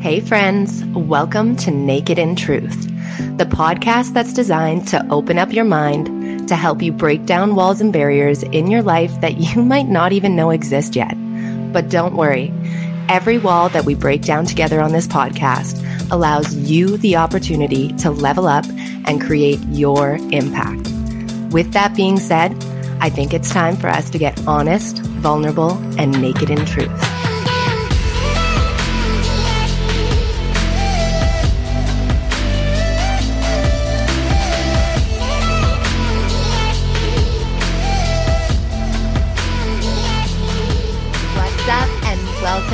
Hey, friends, welcome to Naked in Truth, the podcast that's designed to open up your mind to help you break down walls and barriers in your life that you might not even know exist yet. But don't worry, every wall that we break down together on this podcast allows you the opportunity to level up and create your impact. With that being said, I think it's time for us to get honest, vulnerable, and naked in truth.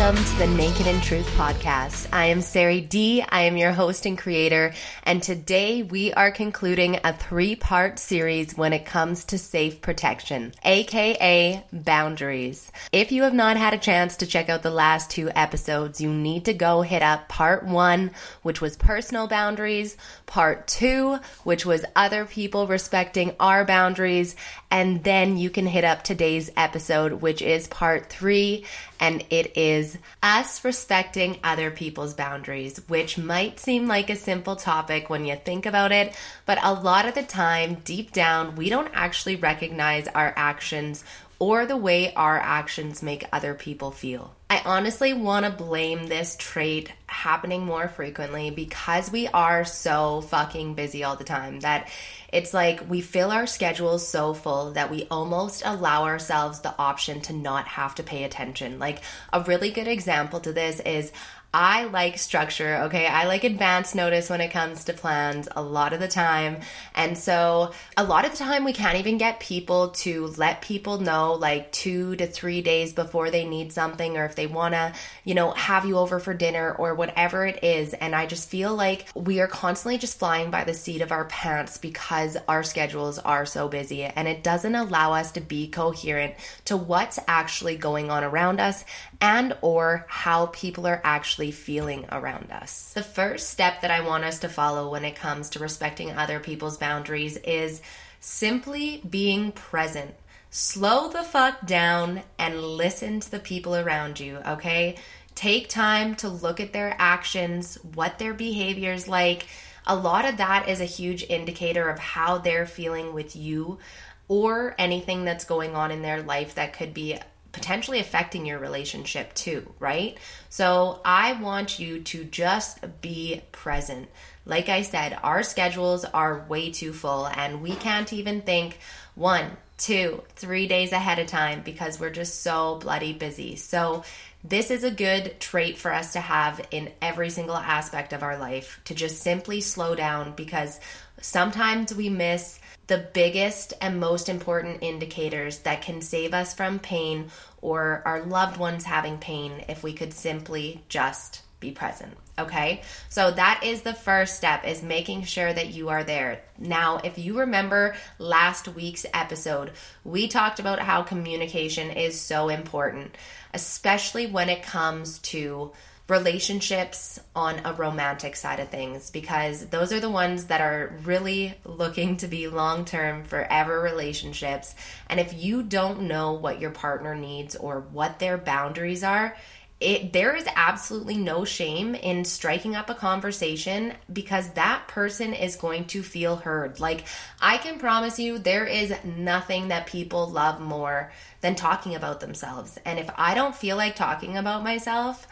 Welcome to the Naked in Truth podcast. I am Sari D. I am your host and creator, and today we are concluding a three part series when it comes to safe protection, aka boundaries. If you have not had a chance to check out the last two episodes, you need to go hit up part one, which was personal boundaries, part two, which was other people respecting our boundaries, and then you can hit up today's episode, which is part three and it is us respecting other people's boundaries, which might seem like a simple topic when you think about it, but a lot of the time, deep down, we don't actually recognize our actions or the way our actions make other people feel. I honestly want to blame this trait happening more frequently because we are so fucking busy all the time that it's like we fill our schedules so full that we almost allow ourselves the option to not have to pay attention. Like a really good example to this is I like structure, okay? I like advance notice when it comes to plans a lot of the time. And so, a lot of the time, we can't even get people to let people know like two to three days before they need something or if they wanna, you know, have you over for dinner or whatever it is. And I just feel like we are constantly just flying by the seat of our pants because our schedules are so busy and it doesn't allow us to be coherent to what's actually going on around us and or how people are actually feeling around us. The first step that I want us to follow when it comes to respecting other people's boundaries is simply being present. Slow the fuck down and listen to the people around you, okay? Take time to look at their actions, what their behavior is like. A lot of that is a huge indicator of how they're feeling with you or anything that's going on in their life that could be potentially affecting your relationship too, right? So I want you to just be present. Like I said, our schedules are way too full and we can't even think one, two, three days ahead of time because we're just so bloody busy. So this is a good trait for us to have in every single aspect of our life to just simply slow down because sometimes we miss the biggest and most important indicators that can save us from pain or our loved ones having pain if we could simply just be present okay? So that is the first step is making sure that you are there. Now if you remember last week's episode we talked about how communication is so important especially when it comes to relationships on a romantic side of things because those are the ones that are really looking to be long term, forever relationships. And if you don't know what your partner needs or what their boundaries are, it, there is absolutely no shame in striking up a conversation because that person is going to feel heard. Like, I can promise you, there is nothing that people love more than talking about themselves. And if I don't feel like talking about myself,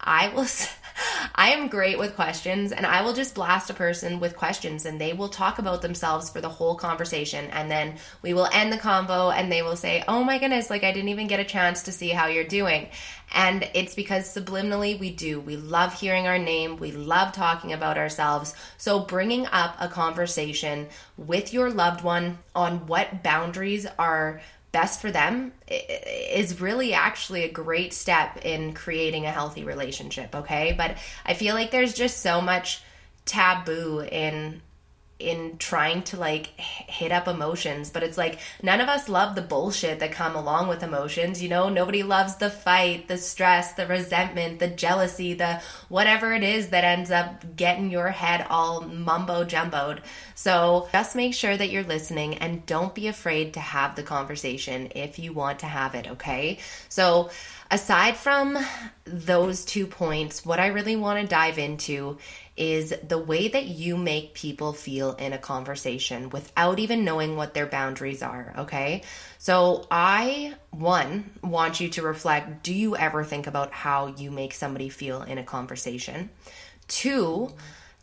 I will I am great with questions and I will just blast a person with questions and they will talk about themselves for the whole conversation and then we will end the convo and they will say, "Oh my goodness, like I didn't even get a chance to see how you're doing." And it's because subliminally we do. We love hearing our name, we love talking about ourselves. So bringing up a conversation with your loved one on what boundaries are best for them is really actually a great step in creating a healthy relationship, okay? But I feel like there's just so much taboo in in trying to like hit up emotions but it's like none of us love the bullshit that come along with emotions you know? Nobody loves the fight the stress the resentment the jealousy the whatever it is that ends up getting your head all mumbo jumboed. So just make sure that you're listening and don't be afraid to have the conversation if you want to have it okay? So aside from those two points, what I really want to dive into is the way that you make people feel in a conversation without even knowing what their boundaries are, okay? So, I, one, want you to reflect do you ever think about how you make somebody feel in a conversation? Two,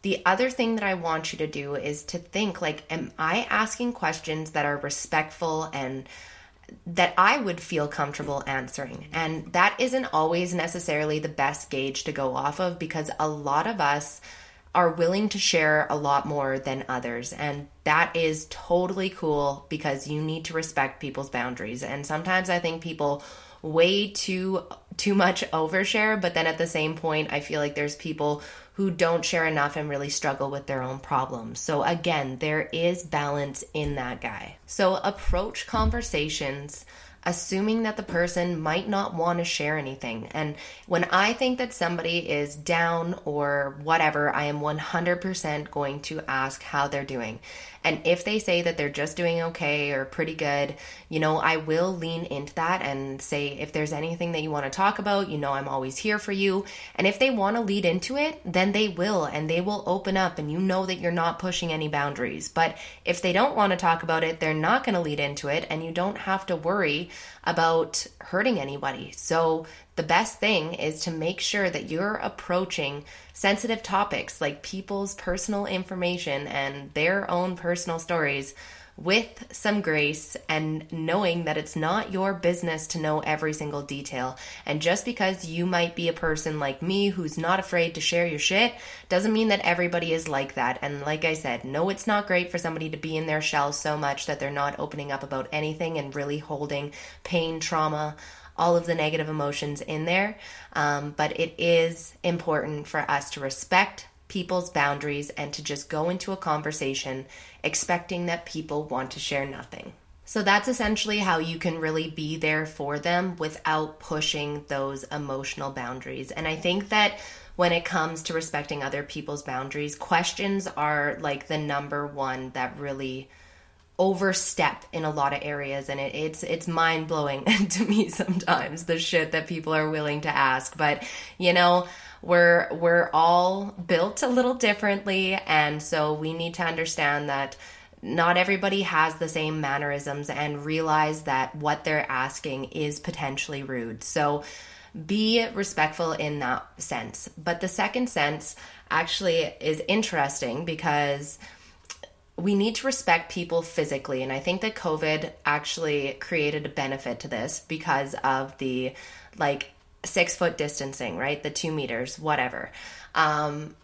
the other thing that I want you to do is to think like, am I asking questions that are respectful and that I would feel comfortable answering. And that isn't always necessarily the best gauge to go off of because a lot of us are willing to share a lot more than others. And that is totally cool because you need to respect people's boundaries. And sometimes I think people way too too much overshare, but then at the same point I feel like there's people who don't share enough and really struggle with their own problems. So, again, there is balance in that guy. So, approach conversations assuming that the person might not want to share anything. And when I think that somebody is down or whatever, I am 100% going to ask how they're doing. And if they say that they're just doing okay or pretty good, you know, I will lean into that and say, if there's anything that you want to talk about, you know, I'm always here for you. And if they want to lead into it, then they will and they will open up and you know that you're not pushing any boundaries. But if they don't want to talk about it, they're not going to lead into it and you don't have to worry about hurting anybody. So the best thing is to make sure that you're approaching sensitive topics like people's personal information and their own personal stories with some grace and knowing that it's not your business to know every single detail. And just because you might be a person like me who's not afraid to share your shit doesn't mean that everybody is like that. And like I said, no, it's not great for somebody to be in their shell so much that they're not opening up about anything and really holding pain, trauma, all of the negative emotions in there. Um, but it is important for us to respect people's boundaries and to just go into a conversation expecting that people want to share nothing. So that's essentially how you can really be there for them without pushing those emotional boundaries. And I think that when it comes to respecting other people's boundaries, questions are like the number one that really overstep in a lot of areas and it, it's it's mind blowing to me sometimes the shit that people are willing to ask but you know we're we're all built a little differently and so we need to understand that not everybody has the same mannerisms and realize that what they're asking is potentially rude so be respectful in that sense but the second sense actually is interesting because we need to respect people physically. And I think that COVID actually created a benefit to this because of the like six foot distancing, right? The two meters, whatever. Um,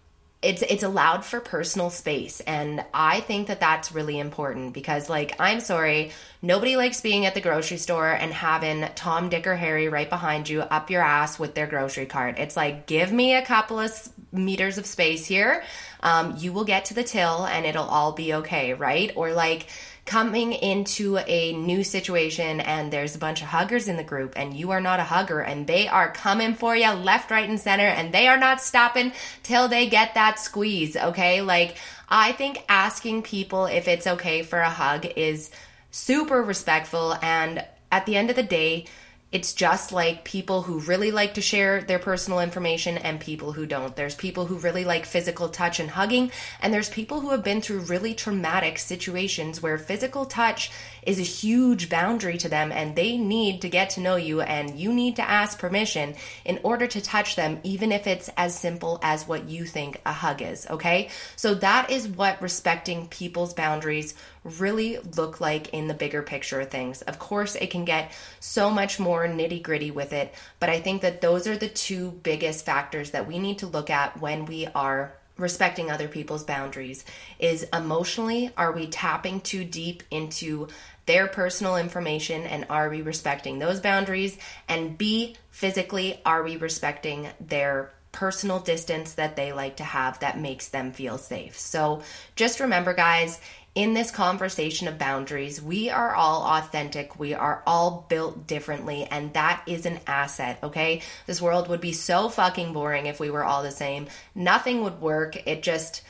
it's it's allowed for personal space and i think that that's really important because like i'm sorry nobody likes being at the grocery store and having tom dick or harry right behind you up your ass with their grocery cart it's like give me a couple of meters of space here um, you will get to the till and it'll all be okay right or like coming into a new situation and there's a bunch of huggers in the group and you are not a hugger and they are coming for you left, right, and center and they are not stopping till they get that squeeze, okay? Like, I think asking people if it's okay for a hug is super respectful and at the end of the day, it's just like people who really like to share their personal information and people who don't. There's people who really like physical touch and hugging, and there's people who have been through really traumatic situations where physical touch is a huge boundary to them and they need to get to know you and you need to ask permission in order to touch them, even if it's as simple as what you think a hug is, okay? So that is what respecting people's boundaries really look like in the bigger picture of things. Of course, it can get so much more nitty gritty with it, but I think that those are the two biggest factors that we need to look at when we are respecting other people's boundaries is emotionally are we tapping too deep into their personal information and are we respecting those boundaries and b physically are we respecting their personal distance that they like to have that makes them feel safe so just remember guys in this conversation of boundaries, we are all authentic. We are all built differently, and that is an asset, okay? This world would be so fucking boring if we were all the same. Nothing would work. It just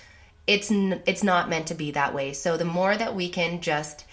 it's it's not meant to be that way. So the more that we can just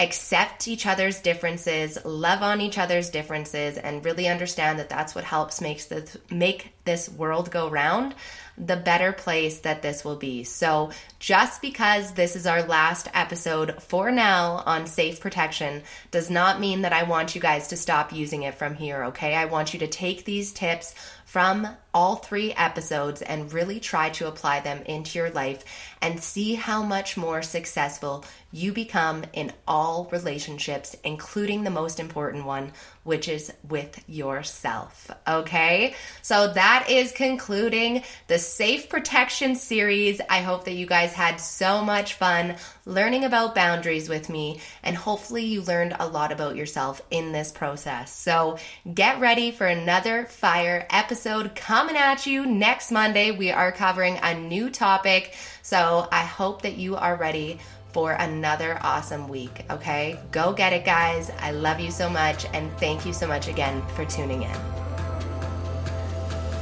accept each other's differences, love on each other's differences, and really understand that that's what helps makes this make this world go round, the better place that this will be. So, just because this is our last episode for now on safe protection does not mean that I want you guys to stop using it from here, okay? I want you to take these tips from all three episodes and really try to apply them into your life and see how much more successful you become in all relationships, including the most important one, which is with yourself. Okay? So that is concluding the Safe Protection series. I hope that you guys had so much fun learning about boundaries with me, and hopefully you learned a lot about yourself in this process. So get ready for another fire episode coming at you next Monday. We are covering a new topic. So I hope that you are ready for another awesome week. Okay? Go get it, guys. I love you so much. And thank you so much again for tuning in.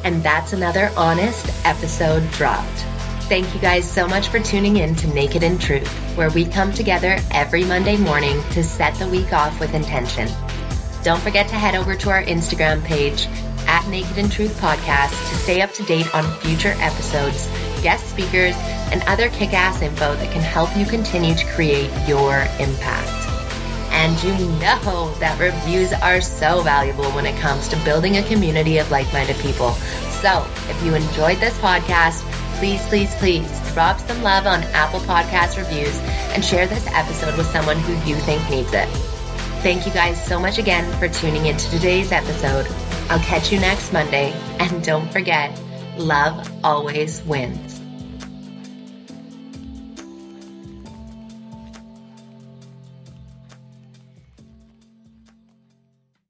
And that's another honest episode dropped. Thank you guys so much for tuning in to Naked in Truth, where we come together every Monday morning to set the week off with intention. Don't forget to head over to our Instagram page at Naked in Truth Podcast to stay up to date on future episodes, guest speakers, and other kick ass info that can help you continue to create your impact. And you know that reviews are so valuable when it comes to building a community of like minded people. So if you enjoyed this podcast, please, please, please drop some love on Apple Podcast reviews and share this episode with someone who you think needs it. Thank you guys so much again for tuning into today's episode. I'll catch you next Monday. And don't forget, love always wins.